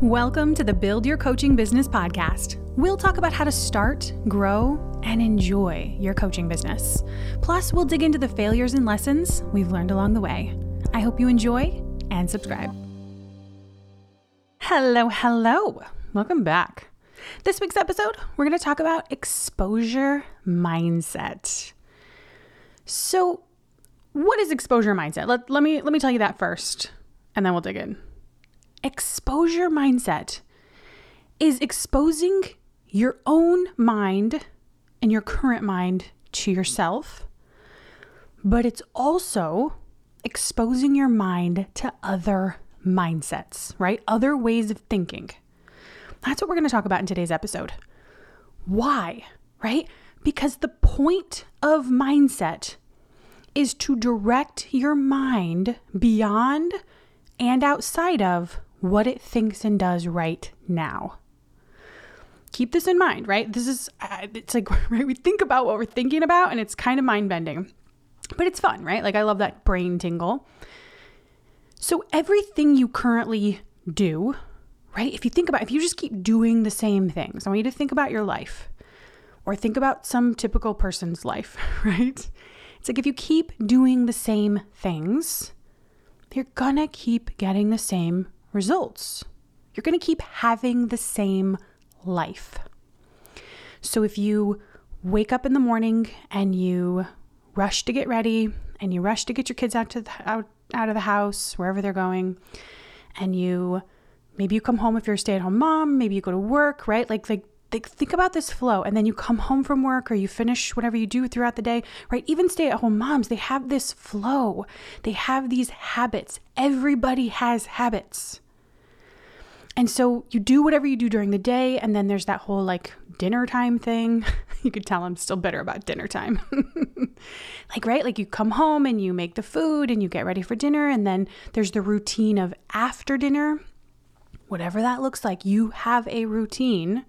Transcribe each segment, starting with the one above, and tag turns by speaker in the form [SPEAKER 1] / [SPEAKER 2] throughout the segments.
[SPEAKER 1] Welcome to the Build Your Coaching Business podcast. We'll talk about how to start, grow, and enjoy your coaching business. Plus, we'll dig into the failures and lessons we've learned along the way. I hope you enjoy and subscribe. Hello, hello. Welcome back. This week's episode, we're going to talk about exposure mindset. So, what is exposure mindset? Let, let me let me tell you that first, and then we'll dig in. Exposure mindset is exposing your own mind and your current mind to yourself, but it's also exposing your mind to other mindsets, right? Other ways of thinking. That's what we're going to talk about in today's episode. Why, right? Because the point of mindset is to direct your mind beyond and outside of what it thinks and does right now. Keep this in mind, right? This is, it's like, right? We think about what we're thinking about and it's kind of mind bending, but it's fun, right? Like, I love that brain tingle. So, everything you currently do, right? If you think about, if you just keep doing the same things, I want you to think about your life or think about some typical person's life, right? It's like if you keep doing the same things, you're gonna keep getting the same results. You're gonna keep having the same life. So if you wake up in the morning and you rush to get ready and you rush to get your kids out to the, out out of the house wherever they're going and you maybe you come home if you're a stay-at-home mom, maybe you go to work, right? Like like think about this flow and then you come home from work or you finish whatever you do throughout the day right even stay at home moms they have this flow they have these habits everybody has habits and so you do whatever you do during the day and then there's that whole like dinner time thing. You could tell i'm still bitter about dinner time. Like right? Like you come home and you make the food and you get ready for dinner and then there's the routine of after dinner. Whatever that looks like you have a routine.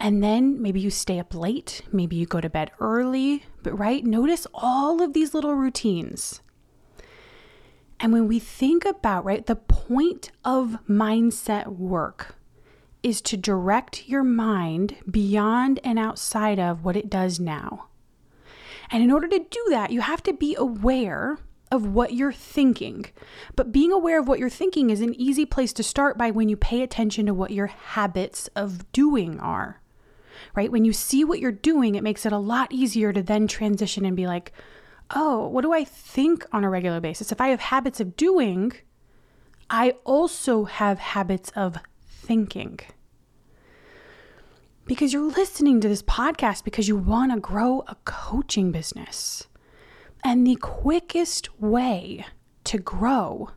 [SPEAKER 1] And then maybe you stay up late, maybe you go to bed early, but right, notice all of these little routines. And when we think about, right, the point of mindset work is to direct your mind beyond and outside of what it does now. And in order to do that, you have to be aware of what you're thinking. But being aware of what you're thinking is an easy place to start by when you pay attention to what your habits of doing are right? When you see what you're doing, it makes it a lot easier to then transition and be like, oh, what do I think on a regular basis? If I have habits of doing, I also have habits of thinking. Because you're listening to this podcast because you want to grow a coaching business. And the quickest way to grow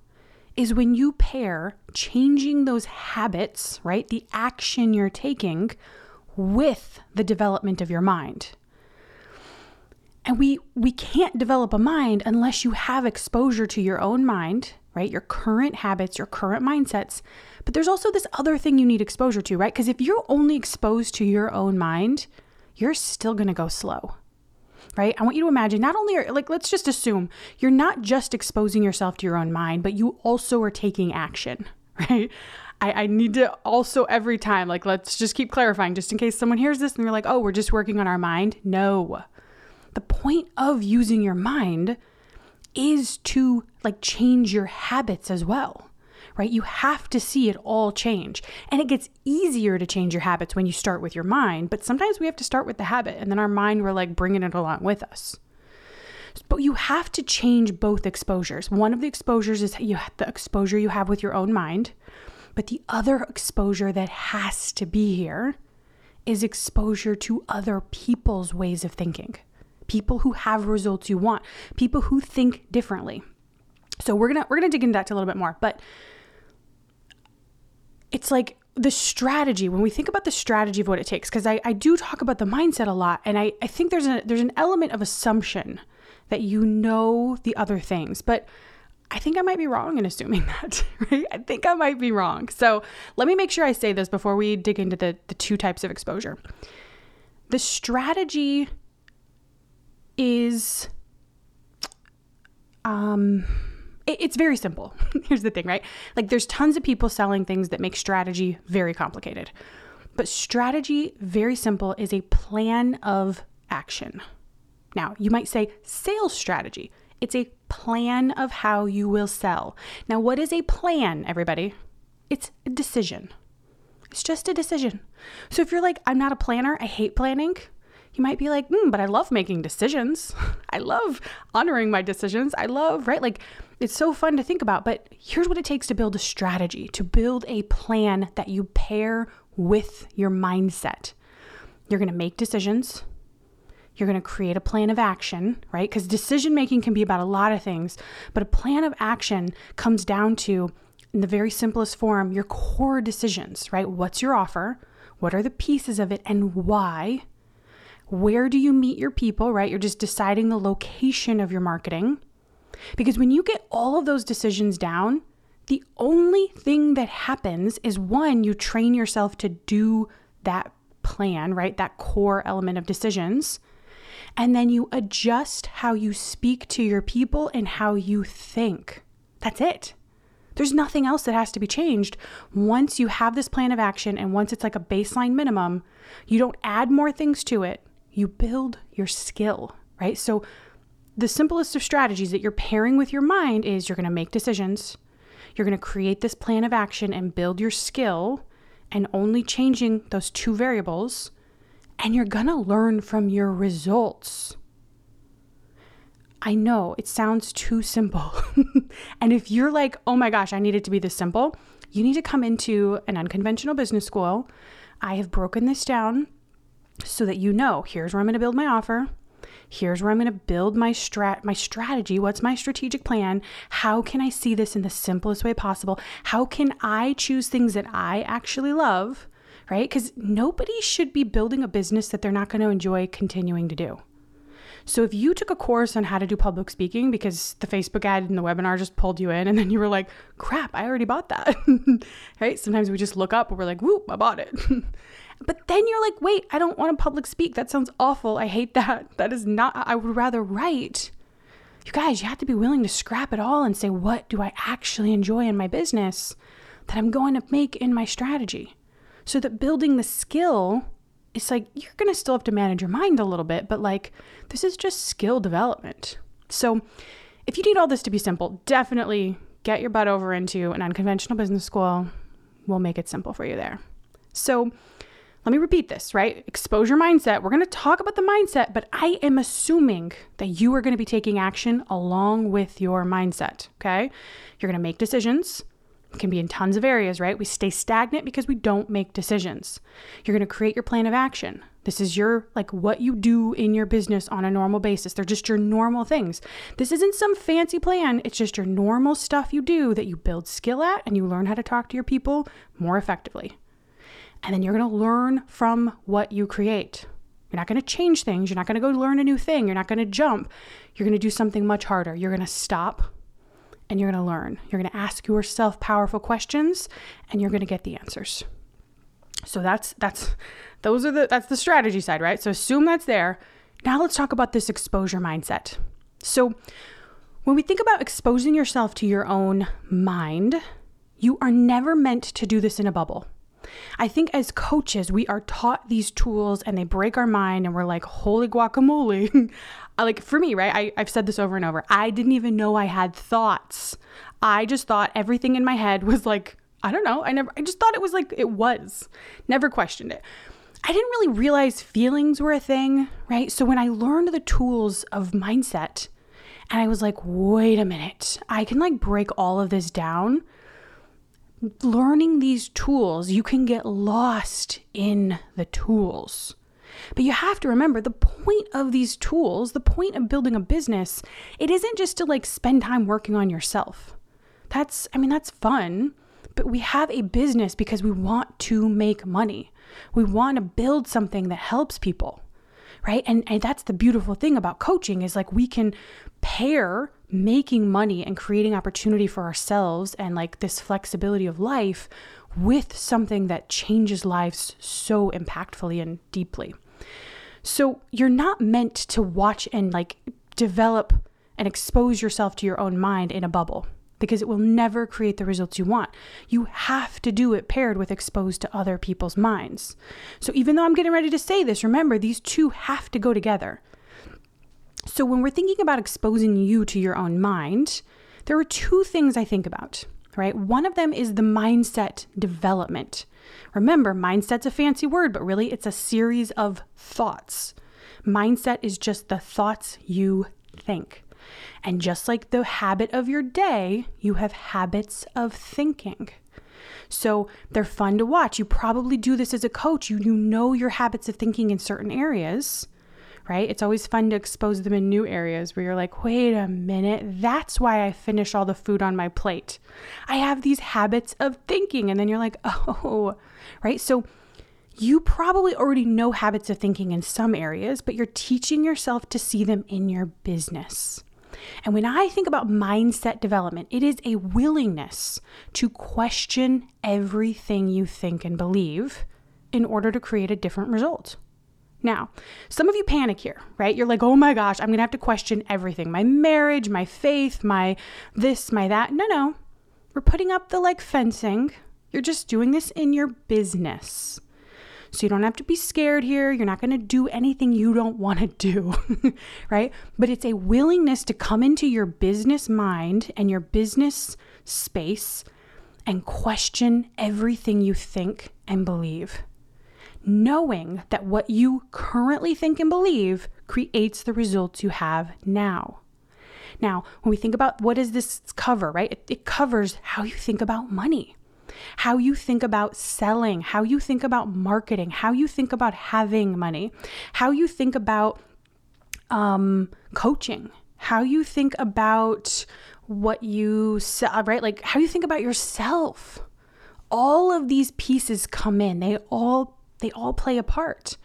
[SPEAKER 1] is when you pair changing those habits, right? The action you're taking with the development of your mind. And we we can't develop a mind unless you have exposure to your own mind, right? Your current habits, your current mindsets. But there's also this other thing you need exposure to, right? Because if you're only exposed to your own mind, you're still going to go slow. Right? I want you to imagine not only are like let's just assume you're not just exposing yourself to your own mind, but you also are taking action, right? I, I need to also every time, like, let's just keep clarifying just in case someone hears this and they're like, oh, we're just working on our mind. No. The point of using your mind is to like change your habits as well, right? You have to see it all change. And it gets easier to change your habits when you start with your mind, but sometimes we have to start with the habit and then our mind, we're like bringing it along with us. But you have to change both exposures. One of the exposures is you the exposure you have with your own mind, but the other exposure that has to be here is exposure to other people's ways of thinking. People who have results you want, people who think differently. So we're going to we're going to dig into that a little bit more, but it's like the strategy when we think about the strategy of what it takes because I, I do talk about the mindset a lot and I, I think there's a there's an element of assumption that you know the other things but I think I might be wrong in assuming that, right? I think I might be wrong. So let me make sure I say this before we dig into the, the two types of exposure. The strategy is um it's very simple. Here's the thing, right? Like there's tons of people selling things that make strategy very complicated. But strategy, very simple, is a plan of action. Now, you might say sales strategy. It's a plan of how you will sell. Now, what is a plan, everybody? It's a decision. It's just a decision. So if you're like, I'm not a planner, I hate planning, you might be like, mm, but I love making decisions. I love honoring my decisions. I love, right? Like, it's so fun to think about. But here's what it takes to build a strategy, to build a plan that you pair with your mindset. You're going to make decisions. You're going to create a plan of action, right? Because decision making can be about a lot of things, but a plan of action comes down to, in the very simplest form, your core decisions, right? What's your offer? What are the pieces of it and why? Where do you meet your people, right? You're just deciding the location of your marketing. Because when you get all of those decisions down, the only thing that happens is one, you train yourself to do that plan, right? That core element of decisions. And then you adjust how you speak to your people and how you think. That's it. There's nothing else that has to be changed. Once you have this plan of action and once it's like a baseline minimum, you don't add more things to it. You build your skill, right? So, the simplest of strategies that you're pairing with your mind is you're going to make decisions, you're going to create this plan of action and build your skill, and only changing those two variables and you're gonna learn from your results. I know it sounds too simple. and if you're like, oh my gosh, I need it to be this simple, you need to come into an unconventional business school. I have broken this down so that you know here's where I'm gonna build my offer. Here's where I'm going to build my strat my strategy. What's my strategic plan? How can I see this in the simplest way possible? How can I choose things that I actually love right? Because nobody should be building a business that they're not going to enjoy continuing to do. So if you took a course on how to do public speaking because the Facebook ad and the webinar just pulled you in and then you were like, crap, I already bought that. right? Sometimes we just look up and we're like, whoop, I bought it. but then you're like, wait, I don't want to public speak. That sounds awful. I hate that. That is not, I would rather write. You guys, you have to be willing to scrap it all and say, what do I actually enjoy in my business that I'm going to make in my strategy? so that building the skill it's like you're going to still have to manage your mind a little bit, but like this is just skill development. So if you need all this to be simple, definitely get your butt over into an unconventional business school. We'll make it simple for you there. So let me repeat this, right? Exposure mindset. We're going to talk about the mindset, but I am assuming that you are going to be taking action along with your mindset, okay? You're going to make decisions It can be in tons of areas, right? We stay stagnant because we don't make decisions. You're going to create your plan of action. This is your, like, what you do in your business on a normal basis. They're just your normal things. This isn't some fancy plan. It's just your normal stuff you do that you build skill at and you learn how to talk to your people more effectively. And then you're going to learn from what you create. You're not going to change things. You're not going to go learn a new thing. You're not going to jump. You're going to do something much harder. You're going to stop and you're going to learn. You're going to ask yourself powerful questions and you're going to get the answers. So that's that's those are the that's the strategy side, right? So assume that's there. Now let's talk about this exposure mindset. So when we think about exposing yourself to your own mind, you are never meant to do this in a bubble. I think as coaches, we are taught these tools and they break our mind, and we're like, holy guacamole. like for me, right? I, I've said this over and over. I didn't even know I had thoughts. I just thought everything in my head was like, I don't know. I never, I just thought it was like it was. Never questioned it. I didn't really realize feelings were a thing, right? So when I learned the tools of mindset, and I was like, wait a minute, I can like break all of this down learning these tools, you can get lost in the tools. But you have to remember the point of these tools, the point of building a business, it isn't just to like spend time working on yourself. That's, I mean, that's fun, but we have a business because we want to make money. We want to build something that helps people, right? And, and that's the beautiful thing about coaching is like we can pair making money and creating opportunity for ourselves and like this flexibility of life with something that changes lives so impactfully and deeply. So you're not meant to watch and like develop and expose yourself to your own mind in a bubble. because it will never create the results you want. You have to do it paired with exposed to other people's minds. So even though I'm getting ready to say this, remember these two have to go together. So when we're thinking about exposing you to your own mind, there are two things I think about, right? One of them is the mindset development. Remember, mindset's a fancy word, but really it's a series of thoughts. Mindset is just the thoughts you think. And just like the habit of your day, you have habits of thinking. So they're fun to watch. You probably do this as a coach. You, you know your habits of thinking in certain areas, right? It's always fun to expose them in new areas where you're like, wait a minute, that's why I finish all the food on my plate. I have these habits of thinking. And then you're like, oh, right? So you probably already know habits of thinking in some areas, but you're teaching yourself to see them in your business. And when I think about mindset development, it is a willingness to question everything you think and believe in order to create a different result. Now, some of you panic here, right? You're like, oh my gosh, I'm gonna have to question everything my marriage, my faith, my this, my that. No, no. We're putting up the like fencing. You're just doing this in your business. So you don't have to be scared here. You're not going to do anything you don't want to do, right? But it's a willingness to come into your business mind and your business space and question everything you think and believe. Knowing that what you currently think and believe creates the results you have now. Now, when we think about what does this cover, right? It, it covers how you think about money how you think about selling, how you think about marketing, how you think about having money, how you think about um, coaching, how you think about what you sell, right? Like how you think about yourself. All of these pieces come in. They all they all play a part.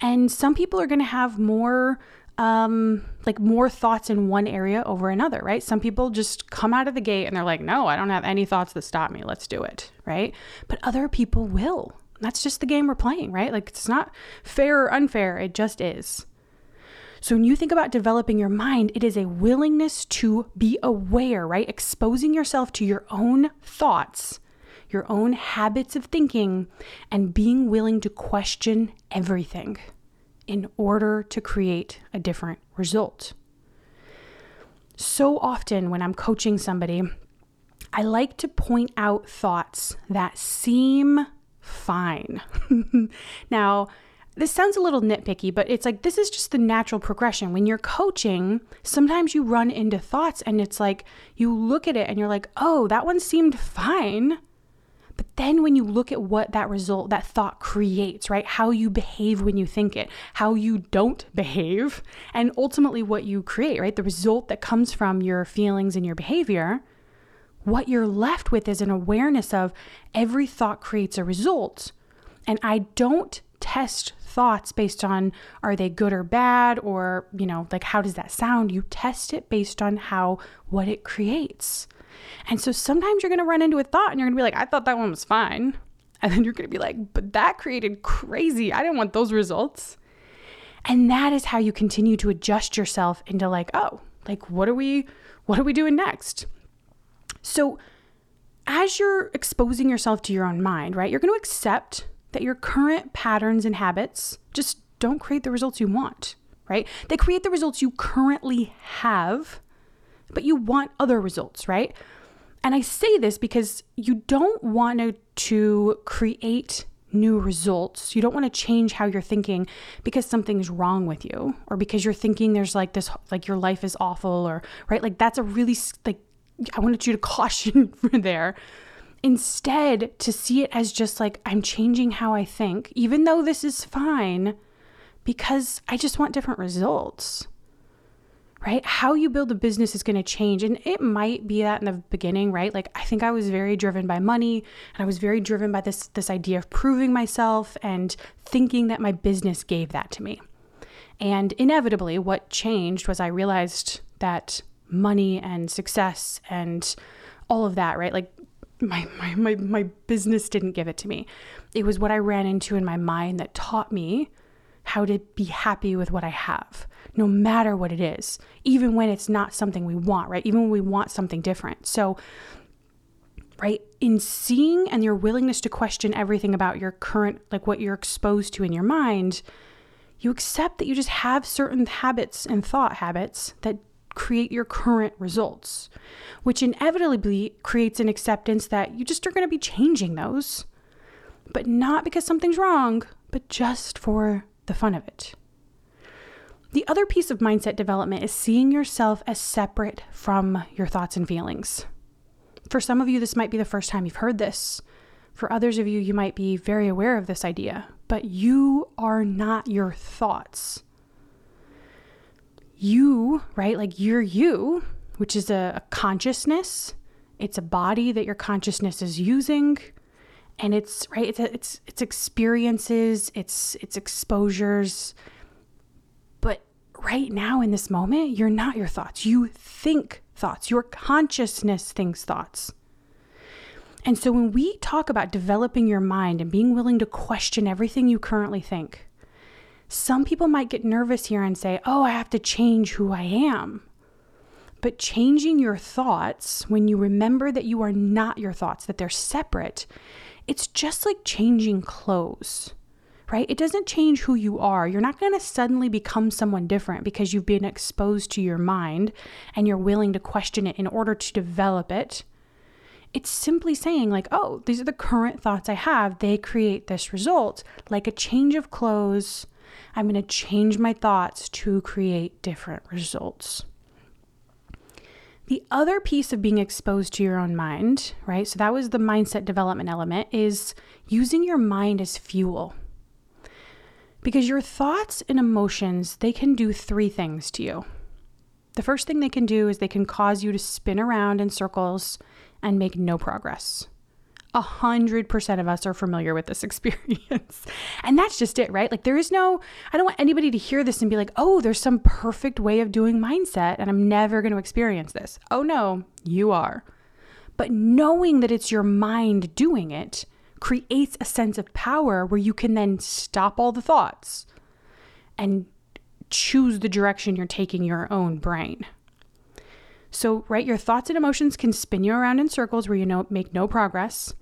[SPEAKER 1] And some people are going to have more um like more thoughts in one area over another, right? Some people just come out of the gate and they're like, "No, I don't have any thoughts that stop me. Let's do it." Right? But other people will. That's just the game we're playing, right? Like it's not fair or unfair, it just is. So when you think about developing your mind, it is a willingness to be aware, right? Exposing yourself to your own thoughts, your own habits of thinking, and being willing to question everything in order to create a different result. So often, when I'm coaching somebody, I like to point out thoughts that seem fine. now, this sounds a little nitpicky, but it's like this is just the natural progression. When you're coaching, sometimes you run into thoughts and it's like you look at it and you're like, oh, that one seemed fine. Then when you look at what that result, that thought creates, right? How you behave when you think it, how you don't behave, and ultimately what you create, right? The result that comes from your feelings and your behavior, what you're left with is an awareness of every thought creates a result. And I don't test thoughts based on are they good or bad or, you know, like how does that sound? You test it based on how what it creates. And so sometimes you're going to run into a thought and you're going to be like, I thought that one was fine. And then you're going to be like, but that created crazy. I didn't want those results. And that is how you continue to adjust yourself into like, oh, like what are we what are we doing next? So as you're exposing yourself to your own mind, right? You're going to accept that your current patterns and habits just don't create the results you want, right? They create the results you currently have, but you want other results, right? And I say this because you don't want to, create new results. You don't want to change how you're thinking because something's wrong with you or because you're thinking there's like this like your life is awful or right like that's a really like I wanted you to caution for there. Instead, to see it as just like I'm changing how I think, even though this is fine, because I just want different results right? How you build a business is going to change. And it might be that in the beginning, right? Like I think I was very driven by money and I was very driven by this this idea of proving myself and thinking that my business gave that to me. And inevitably what changed was I realized that money and success and all of that, right? Like my, my, my, my business didn't give it to me. It was what I ran into in my mind that taught me how to be happy with what I have, no matter what it is, even when it's not something we want, right? Even when we want something different. So, right, in seeing and your willingness to question everything about your current, like what you're exposed to in your mind, you accept that you just have certain habits and thought habits that create your current results, which inevitably creates an acceptance that you just are going to be changing those, but not because something's wrong, but just for the fun of it. The other piece of mindset development is seeing yourself as separate from your thoughts and feelings. For some of you, this might be the first time you've heard this. For others of you, you might be very aware of this idea, but you are not your thoughts. You, right? Like you're you, which is a, consciousness. It's a body that your consciousness is using and it's right it's it's it's experiences it's it's exposures right now in this moment you're not your thoughts. You think thoughts. Your consciousness thinks thoughts. And so when we talk about developing your mind and being willing to question everything you currently think some people might get nervous here and say oh i have to change who i am. But changing your thoughts when you remember that you are not your thoughts that they're separate it's just like changing clothes, right? It doesn't change who you are. You're not going to suddenly become someone different because you've been exposed to your mind and you're willing to question it in order to develop it. It's simply saying, like, oh, these are the current thoughts I have. They create this result. Like a change of clothes, I'm going to change my thoughts to create different results. The other piece of being exposed to your own mind, right? So that was the mindset development element, is using your mind as fuel. Because your thoughts and emotions, they can do three things to you. The first thing they can do is they can cause you to spin around in circles and make no progress. A hundred percent of us are familiar with this experience. and that's just it, right? Like, there is no, I don't want anybody to hear this and be like, oh, there's some perfect way of doing mindset and I'm never going to experience this. Oh, no, you are. But knowing that it's your mind doing it creates a sense of power where you can then stop all the thoughts and choose the direction you're taking your own brain. So, right, your thoughts and emotions can spin you around in circles where you know make no progress.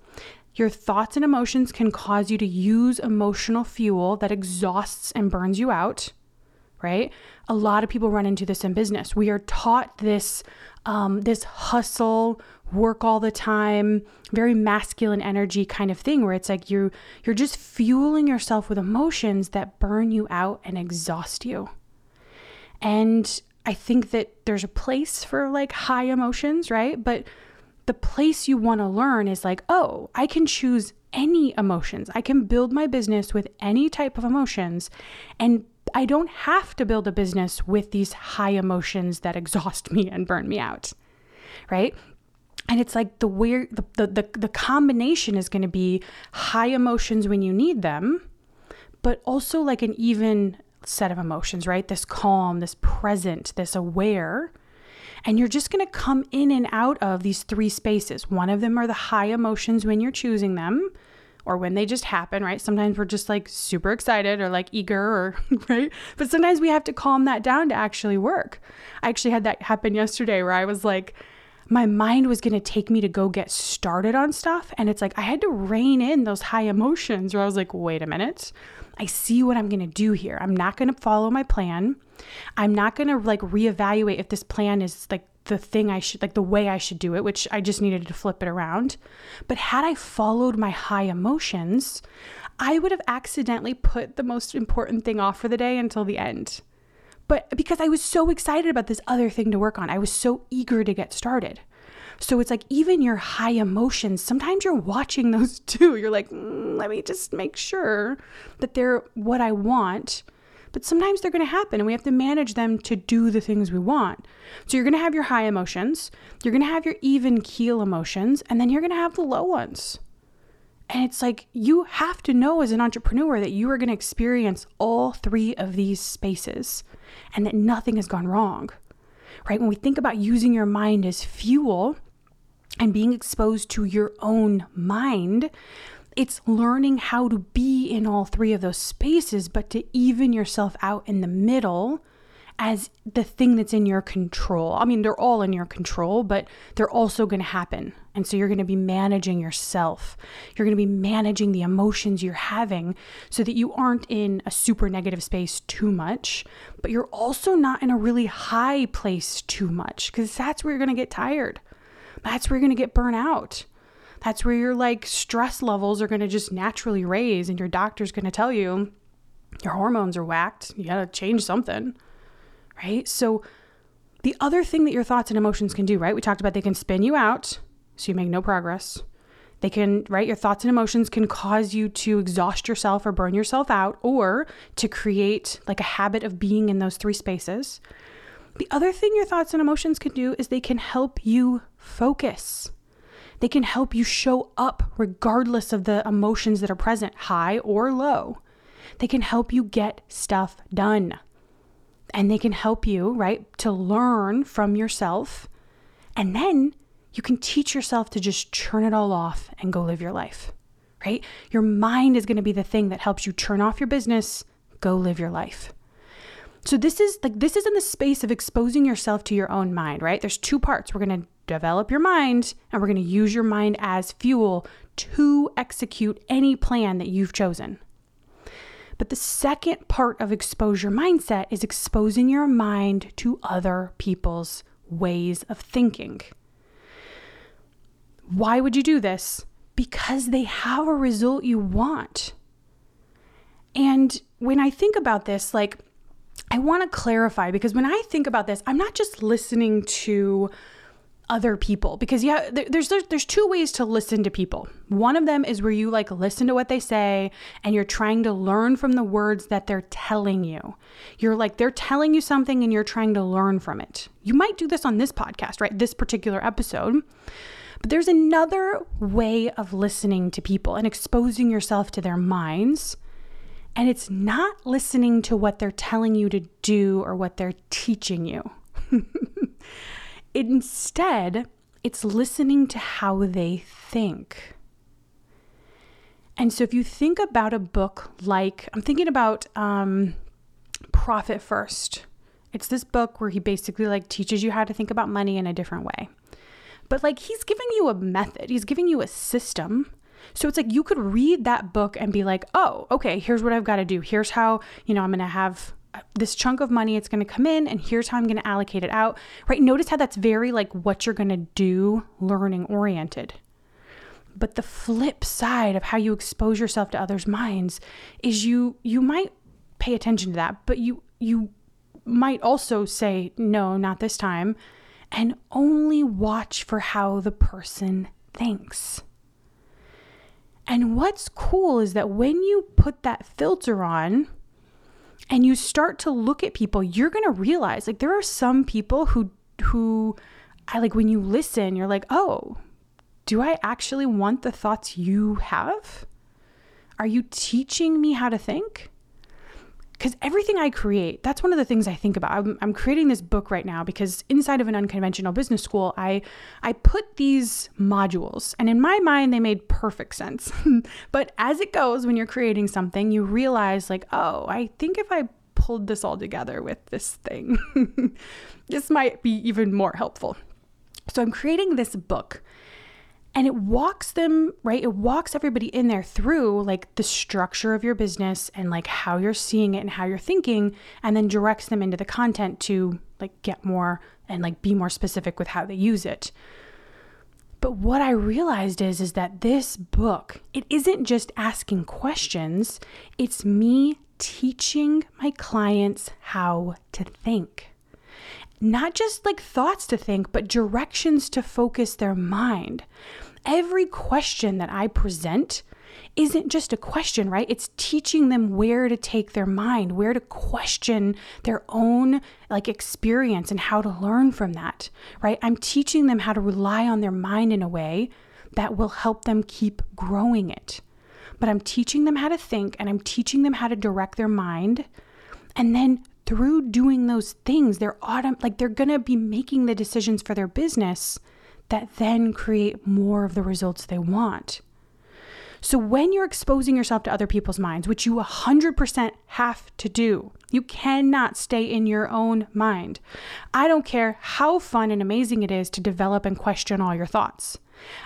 [SPEAKER 1] Your thoughts and emotions can cause you to use emotional fuel that exhausts and burns you out, right? A lot of people run into this in business. We are taught this um, this hustle, work all the time, very masculine energy kind of thing where it's like you you're just fueling yourself with emotions that burn you out and exhaust you. And I think that there's a place for like high emotions, right? But the place you want to learn is like, oh, I can choose any emotions. I can build my business with any type of emotions. And I don't have to build a business with these high emotions that exhaust me and burn me out. Right? And it's like the weird the, the, the, the combination is going to be high emotions when you need them, but also like an even set of emotions, right? This calm, this present, this aware and you're just going to come in and out of these three spaces. One of them are the high emotions when you're choosing them or when they just happen, right? Sometimes we're just like super excited or like eager or right? But sometimes we have to calm that down to actually work. I actually had that happen yesterday where I was like my mind was going to take me to go get started on stuff and it's like I had to rein in those high emotions where I was like, "Wait a minute. I see what I'm going to do here. I'm not going to follow my plan. I'm not going to like reevaluate if this plan is like the thing I should, like the way I should do it, which I just needed to flip it around. But had I followed my high emotions, I would have accidentally put the most important thing off for the day until the end. But because I was so excited about this other thing to work on, I was so eager to get started. So it's like even your high emotions, sometimes you're watching those too. You're like, mm, let me just make sure that they're what I want but sometimes they're going to happen and we have to manage them to do the things we want. So you're going to have your high emotions, you're going to have your even keel emotions, and then you're going to have the low ones. And it's like you have to know as an entrepreneur that you are going to experience all three of these spaces and that nothing has gone wrong. Right? When we think about using your mind as fuel and being exposed to your own mind, it's learning how to be in all three of those spaces, but to even yourself out in the middle as the thing that's in your control. I mean, they're all in your control, but they're also going to happen. And so you're going to be managing yourself. You're going to be managing the emotions you're having so that you aren't in a super negative space too much, but you're also not in a really high place too much because that's where you're going to get tired. That's where you're going to get burnt out. That's where your like stress levels are going to just naturally raise and your doctor's going to tell you your hormones are whacked. You got to change something right? So, the other thing that your thoughts and emotions can do, right? We talked about they can spin you out so you make no progress. They can, right? Your thoughts and emotions can cause you to exhaust yourself or burn yourself out or to create like a habit of being in those three spaces. The other thing your thoughts and emotions can do is they can help you focus. They can help you show up regardless of the emotions that are present, high or low. They can help you get stuff done and they can help you, right, to learn from yourself. And then you can teach yourself to just churn it all off and go live your life, right? Your mind is going to be the thing that helps you turn off your business, go live your life. So this is like this is in the space of exposing yourself to your own mind, right? There's two parts. We're going to develop your mind and we're going to use your mind as fuel to execute any plan that you've chosen. But the second part of exposure mindset is exposing your mind to other people's ways of thinking. Why would you do this? Because they have a result you want. And when I think about this, like, I want to clarify because when I think about this, I'm not just listening to other people because yeah there's, there's two ways to listen to people. One of them is where you like listen to what they say and you're trying to learn from the words that they're telling you. You're like they're telling you something and you're trying to learn from it. You might do this on this podcast right? This particular episode but there's another way of listening to people and exposing yourself to their minds and it's not listening to what they're telling you to do or what they're teaching you Instead, it's listening to how they think. And so, if you think about a book like, I'm thinking about um, Profit First. It's this book where he basically like teaches you how to think about money in a different way. But like he's giving you a method, he's giving you a system. So it's like you could read that book and be like, oh, okay, here's what I've got to do. Here's how, you know, I'm going to have uh, this chunk of money it's going to come in and here's how i'm going to allocate it out. Right? Notice how that's very like what you're going to do learning oriented. But the flip side of how you expose yourself to others minds is you you might pay attention to that but you you might also say no not this time and only watch for how the person thinks and what's cool is that when you put that filter on and you start to look at people, you're going to realize like there are some people who who I like when you listen, you're like, "Oh, do I actually want the thoughts you have? Are you teaching me how to think?" Because everything I create, that's one of the things I think about. I'm, I'm, creating this book right now because inside of an unconventional business school, I I put these modules, and in my mind, they made perfect sense. but as it goes, when you're creating something, you realize like, oh, I think if I pulled this all together with this thing, this might be even more helpful. So I'm creating this book and it walks them right? It walks everybody in there through like the structure of your business and like how you're seeing it and how you're thinking and then directs them into the content to like get more and like be more specific with how they use it. But what i realized is is that this book it isn't just asking questions. It's me teaching my clients how to think. Not just like thoughts to think, but directions to focus their mind. Every question that I present isn't just a question, right? It's teaching them where to take their mind, where to question their own like experience and how to learn from that, right? I'm teaching them how to rely on their mind in a way that will help them keep growing it. But I'm teaching them how to think and I'm teaching them how to direct their mind. And then through doing those things, they're autom- like they're going to be making the decisions for their business that then create more of the results they want. So when you're exposing yourself to other people's minds, which you 100% have to do, you cannot stay in your own mind. I don't care how fun and amazing it is to develop and question all your thoughts.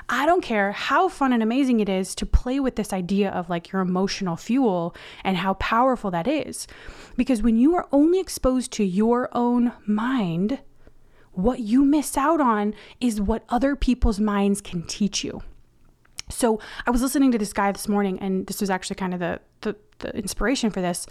[SPEAKER 1] I don't care how fun and amazing it is to play with this idea of like your emotional fuel and how powerful that is. Because when you are only exposed to your own mind, what you miss out on is what other people's minds can teach you. So I was listening to this guy this morning, and this was actually kind of the, the, the inspiration for this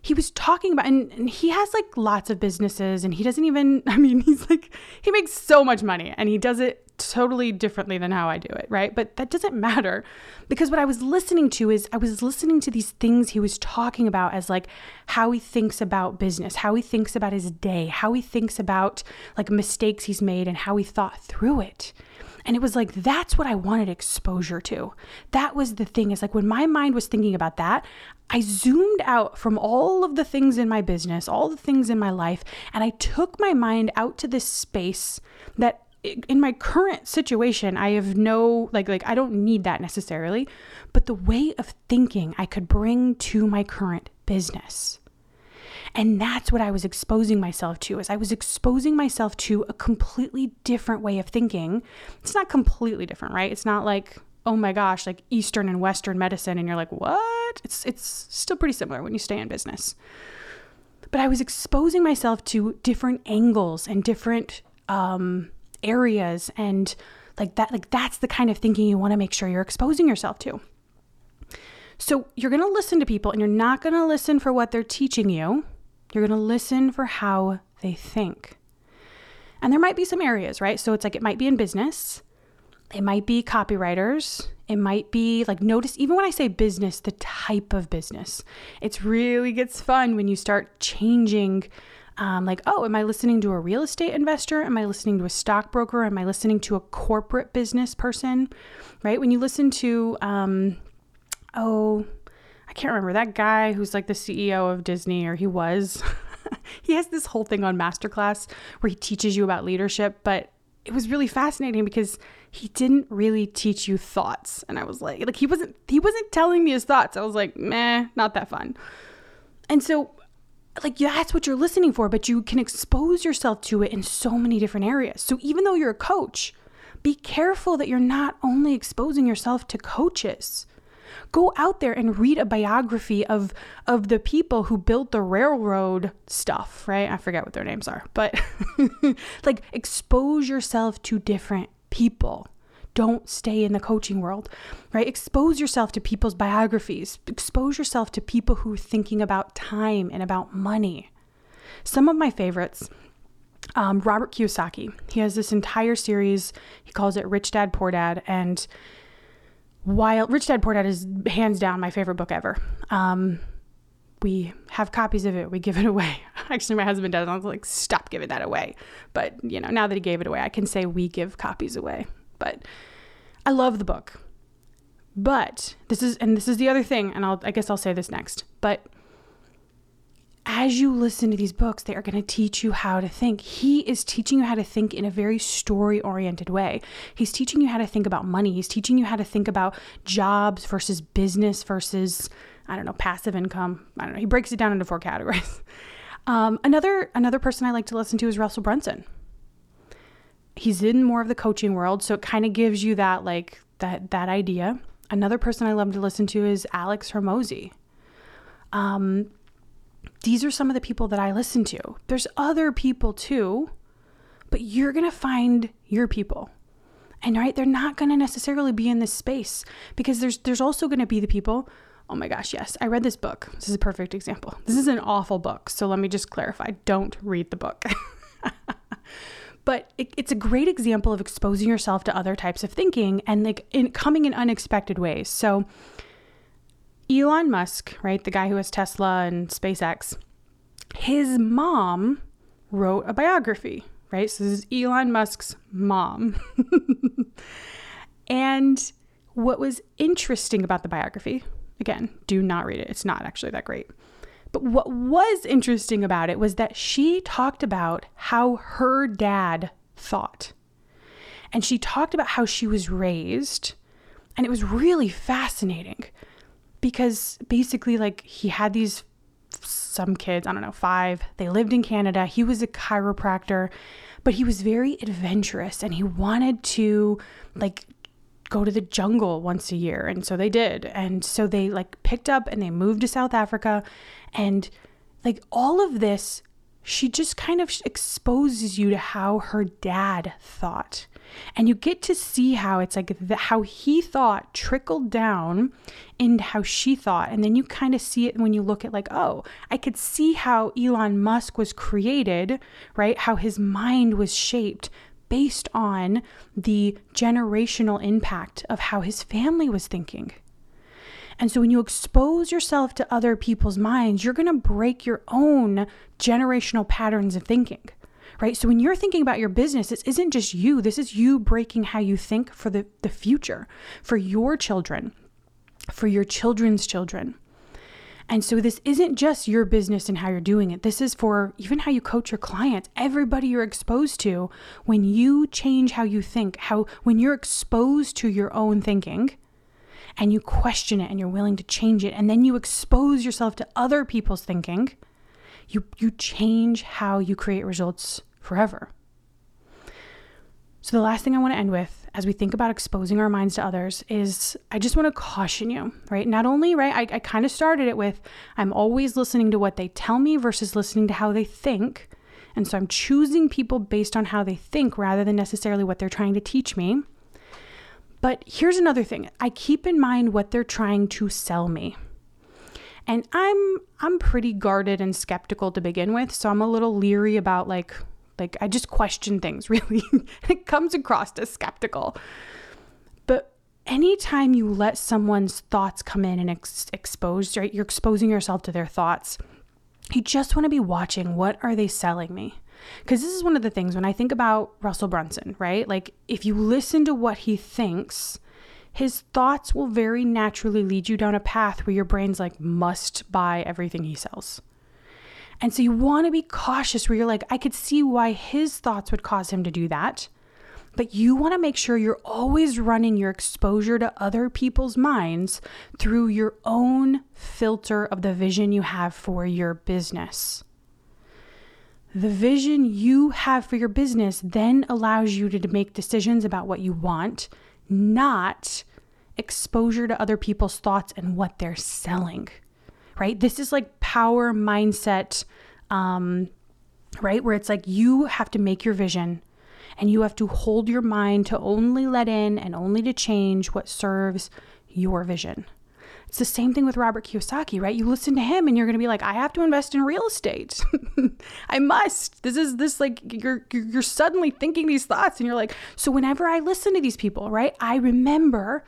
[SPEAKER 1] he was talking about and, and, he has like lots of businesses and he doesn't even i mean he's like he makes so much money and he does it totally differently than how i do it right but that doesn't matter because what i was listening to is i was listening to these things he was talking about as like how he thinks about business how he thinks about his day how he thinks about like mistakes he's made and how he thought through it and it was like, that's what I wanted exposure to. That was the thing is like when my mind was thinking about that, I zoomed out from all of the things in my business, all the things in my life, and I took my mind out to this space that in my current situation i have no like like i don't need that necessarily but the way of thinking i could bring to my current business and that's what I was exposing myself to is I was exposing myself to a completely different way of thinking. It's not completely different, right? It's not like, oh my gosh, like Eastern and Western medicine and you're like, "What?" It's it's still pretty similar when you stay in business. But I was exposing myself to different angles and different um, areas and like that like that's the kind of thinking you want to make sure you're exposing yourself to. So you're going to listen to people and you're not going to listen for what they're teaching you. You're going to listen for how they think. And there might be some areas, right? So it's like it might be in business, it might be copywriters, it might be like notice even when I say business, the type of business. It's really gets fun when you start changing um, like, oh, am I listening to a real estate investor? Am I listening to a stockbroker? Am I listening to a corporate business person? Right? When you listen to, um, oh, I can't remember that guy who's like the CEO of Disney, or he was. he has this whole thing on Masterclass where he teaches you about leadership, but it was really fascinating because he didn't really teach you thoughts. And I was like, like he wasn't he wasn't telling me his thoughts. I was like, meh, not that fun. And so like that's what you're listening for, but you can expose yourself to it in so many different areas. So even though you're a coach, be careful that you're not only exposing yourself to coaches Go out there and read a biography of of the people who built the railroad stuff, right? I forget what their names are, but like expose yourself to different people. Don't stay in the coaching world, right? Expose yourself to people's biographies. Expose yourself to people who are thinking about time and about money. Some of my favorites um, Robert Kiyosaki. He has this entire series. He calls it Rich Dad Poor Dad, and while Rich Dad Poor Dad is hands down my favorite book ever. Um, we have copies of it. We give it away. Actually, my husband does. I was like, stop giving that away. But you know, now that he gave it away, I can say we give copies away. But I love the book. But this is, and this is the other thing, and I'll, I guess I'll say this next. But as you listen to these books, they are going to teach you how to think. He is teaching you how to think in a very story oriented way. He's teaching you how to think about money. He's teaching you how to think about jobs versus business versus, I don't know, passive income. I don't know. He breaks it down into four categories. Um, another another person I like to listen to is Russell Brunson. He's in more of the coaching world, so it kind of gives you that like that that idea. Another person I love to listen to is Alex Hormozi. Um, these are some of the people that I listen to. There's other people too, but you're to find your people. And right, they're not to necessarily be in this space because there's there's also to be the people Oh my gosh, yes. I read this book. This is a perfect example. This is an awful book. So let me just clarify don't read the book. but it, it's a great example of exposing yourself to other types of thinking and like in, coming in unexpected ways. So Elon Musk, right, the guy who has Tesla and SpaceX, his mom wrote a biography, right? So this is Elon Musk's mom. and what was interesting about the biography, again, do not read it. It's not actually that great. But what was interesting about it was that she talked about how her dad thought. And she talked about how she was raised And it was really fascinating because basically, like, he had these some kids, I don't know, five. They lived in Canada. He was a chiropractor, but he was very adventurous and he wanted to, like, go to the jungle once a year. And so they did. And so they, like, picked up and they moved to South Africa. And, like, all of this, she just kind of exposes you to how her dad thought and you get to see how it's like the, how he thought trickled down into how she thought and then you kind of see it when you look at like oh i could see how elon musk was created right how his mind was shaped based on the generational impact of how his family was thinking and so when you expose yourself to other people's minds, you're going to break your own generational patterns of thinking right? So when you're thinking about your business, this isn't just you, this is you breaking how you think for the, the future, for your children, for your children's children. And so this isn't just your business and how you're doing it. This is for even how you coach your clients, everybody you're exposed to. When you change how you think, how when you're exposed to your own thinking and you question it and you're willing to change it and then you expose yourself to other people's thinking, you you change how you create results forever. So, the last thing I want to end with as we think about exposing our minds to others is I just want to caution you, right? Not only, right, I, I kind of started it with I'm always listening to what they tell me versus listening to how they think. And so I'm choosing people based on how they think rather than necessarily what they're trying to teach me. But here's another thing I keep in mind what they're trying to sell me. And I'm I'm pretty guarded and skeptical to begin with, so I'm a little leery about like like I just question things really. it comes across as skeptical. But anytime you let someone's thoughts come in and ex- expose, right? You're exposing yourself to their thoughts. You just want to be watching what are they selling me? Because this is one of the things when I think about Russell Brunson, right? Like if you listen to what he thinks, his thoughts will very naturally lead you down a path where your brain's like must buy everything he sells. And so you want to be cautious where you're like, I could see why his thoughts would cause him to do that. But you want to make sure you're always running your exposure to other people's minds through your own filter of the vision you have for your business. The vision you have for your business then allows you to make decisions about what you want, not exposure to other people's thoughts and what they're selling right? This is like power mindset, um, right? Where it's like you have to make your vision and you have to hold your mind to only let in and only to change what serves your vision. It's the same thing with Robert Kiyosaki, right? You listen to him and you're going to be like, I have to invest in real estate. I must. This is this like you're you're suddenly thinking these thoughts and you're like, so whenever I listen to these people, right? I remember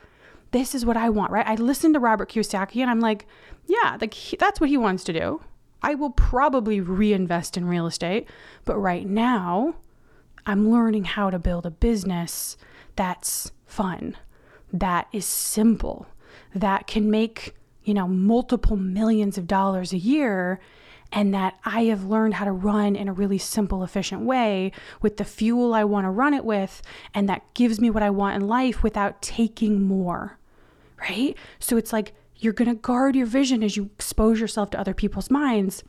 [SPEAKER 1] this is what I want, right? I listen to Robert Kiyosaki and I'm like, yeah, like he, that's what he wants to do. I will probably reinvest in real estate, but right now I'm learning how to build a business that's fun, that is simple, that can make, you know, multiple millions of dollars a year and that I have learned how to run in a really simple, efficient way with the fuel I want to run it with, and that gives me what I want in life without taking more right? So it's like you're going to guard your vision as you expose yourself to other people's minds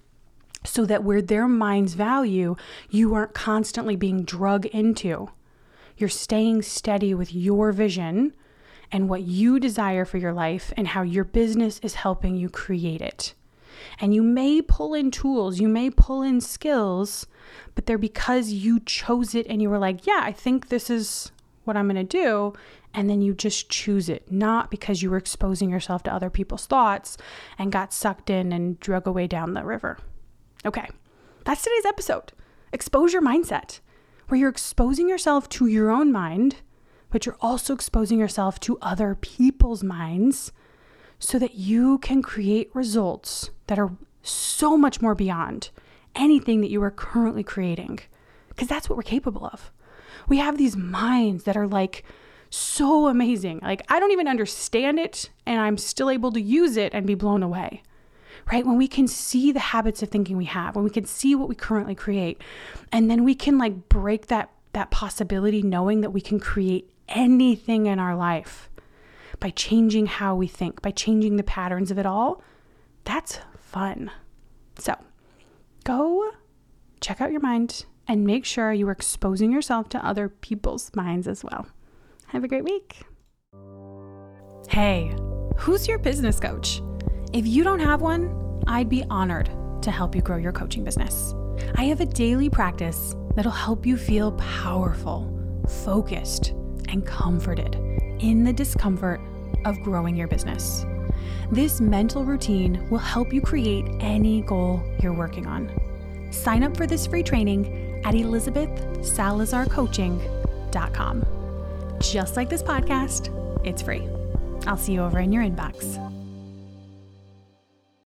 [SPEAKER 1] so that where their minds value, you aren't constantly being drug into. You're staying steady with your vision and what you desire for your life and how your business is helping you create it. And you may pull in tools, you may pull in skills, but they're because you chose it and you were like, yeah, I think this is what I'm going to do and then you just choose it, not because you were exposing yourself to other people's thoughts and got sucked in and drug away down the river. Okay, that's today's episode. Expose your mindset, where you're exposing yourself to your own mind, but you're also exposing yourself to other people's minds so that you can create results that are so much more beyond anything that you are currently creating. Because that's what we're capable of. We have these minds that are like, so amazing. Like, I don't even understand it, and I'm still able to use it and be blown away. Right? When we can see the habits of thinking we have, when we can see what we currently create, and then we can like break that that possibility knowing that we can create anything in our life by changing how we think, by changing the patterns of it all. That's fun. So go check out your mind and make sure you are exposing yourself to other people's minds as well. Have a great week. Hey, who's your business coach? If you don't have one, I'd be honored to help you grow your coaching business. I have a daily practice that'll help you feel powerful, focused, and comforted in the discomfort of growing your business. This mental routine will help you create any goal you're working on. Sign up for this free training at elizabethsalazarcoaching.com. Just like this podcast, it's free. I'll see you over in your inbox.